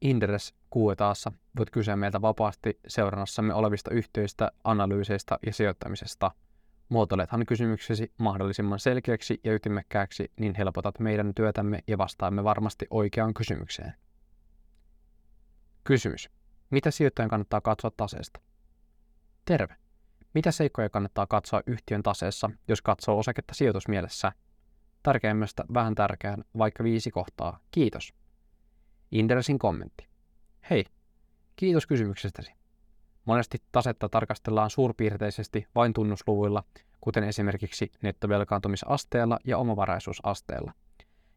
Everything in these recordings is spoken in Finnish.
Inderes Q&A:ssa voit kysyä meiltä vapaasti seurannassamme olevista yhtiöistä, analyyseista ja sijoittamisesta. Muotoilethan kysymyksesi mahdollisimman selkeäksi ja ytimekkääksi, niin helpotat meidän työtämme ja vastaamme varmasti oikeaan kysymykseen. Kysymys. Mitä sijoittajan kannattaa katsoa taseesta? Terve. Mitä seikkoja kannattaa katsoa yhtiön taseessa, jos katsoo osaketta sijoitusmielessä? Tärkeimmästä vähän tärkeään, vaikka viisi kohtaa. Kiitos. Inderesin kommentti. Hei, kiitos kysymyksestäsi. Monesti tasetta tarkastellaan suurpiirteisesti vain tunnusluvuilla, kuten esimerkiksi nettovelkaantumisasteella ja omavaraisuusasteella.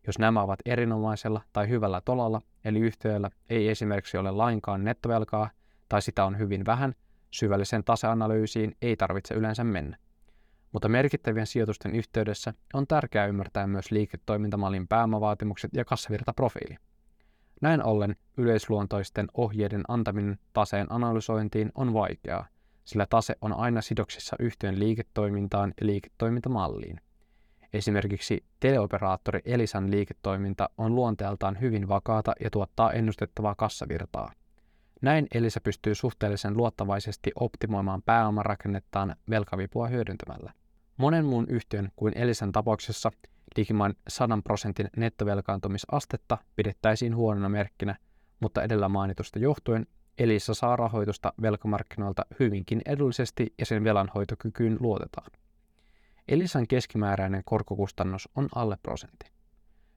Jos nämä ovat erinomaisella tai hyvällä tolalla, eli yhtiöllä ei esimerkiksi ole lainkaan nettovelkaa tai sitä on hyvin vähän, syvälliseen taseanalyysiin ei tarvitse yleensä mennä. Mutta merkittävien sijoitusten yhteydessä on tärkeää ymmärtää myös liiketoimintamallin pääomavaatimukset ja kassavirtaprofiili. Näin ollen yleisluontoisten ohjeiden antaminen taseen analysointiin on vaikeaa, sillä tase on aina sidoksissa yhtiön liiketoimintaan ja liiketoimintamalliin. Esimerkiksi teleoperaattori Elisan liiketoiminta on luonteeltaan hyvin vakaata ja tuottaa ennustettavaa kassavirtaa. Näin Elisa pystyy suhteellisen luottavaisesti optimoimaan pääomarakennettaan velkavipua hyödyntämällä. Monen muun yhtiön kuin Elisan tapauksessa likimain 100 prosentin nettovelkaantumisastetta pidettäisiin huonona merkkinä, mutta edellä mainitusta johtuen Elisa saa rahoitusta velkamarkkinoilta hyvinkin edullisesti ja sen velanhoitokykyyn luotetaan. Elisan keskimääräinen korkokustannus on alle prosentti.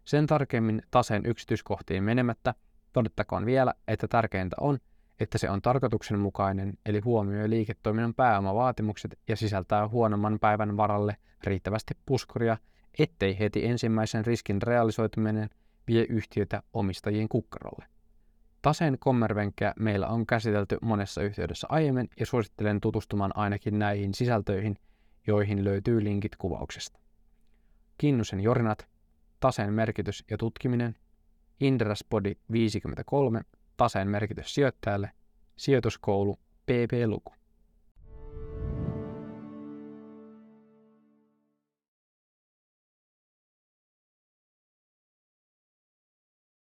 Sen tarkemmin taseen yksityiskohtiin menemättä todettakoon vielä, että tärkeintä on, että se on tarkoituksenmukainen eli huomioi liiketoiminnan pääomavaatimukset ja sisältää huonomman päivän varalle riittävästi puskuria, ettei heti ensimmäisen riskin realisoituminen vie yhtiötä omistajien kukkarolle. Taseen kommervenkkejä meillä on käsitelty monessa yhteydessä aiemmin ja suosittelen tutustumaan ainakin näihin sisältöihin, joihin löytyy linkit kuvauksesta. Kinnusen jorinat, taseen merkitys ja tutkiminen, Indraspodi 53 taseen merkitys sijoittajalle, sijoituskoulu, PP-luku.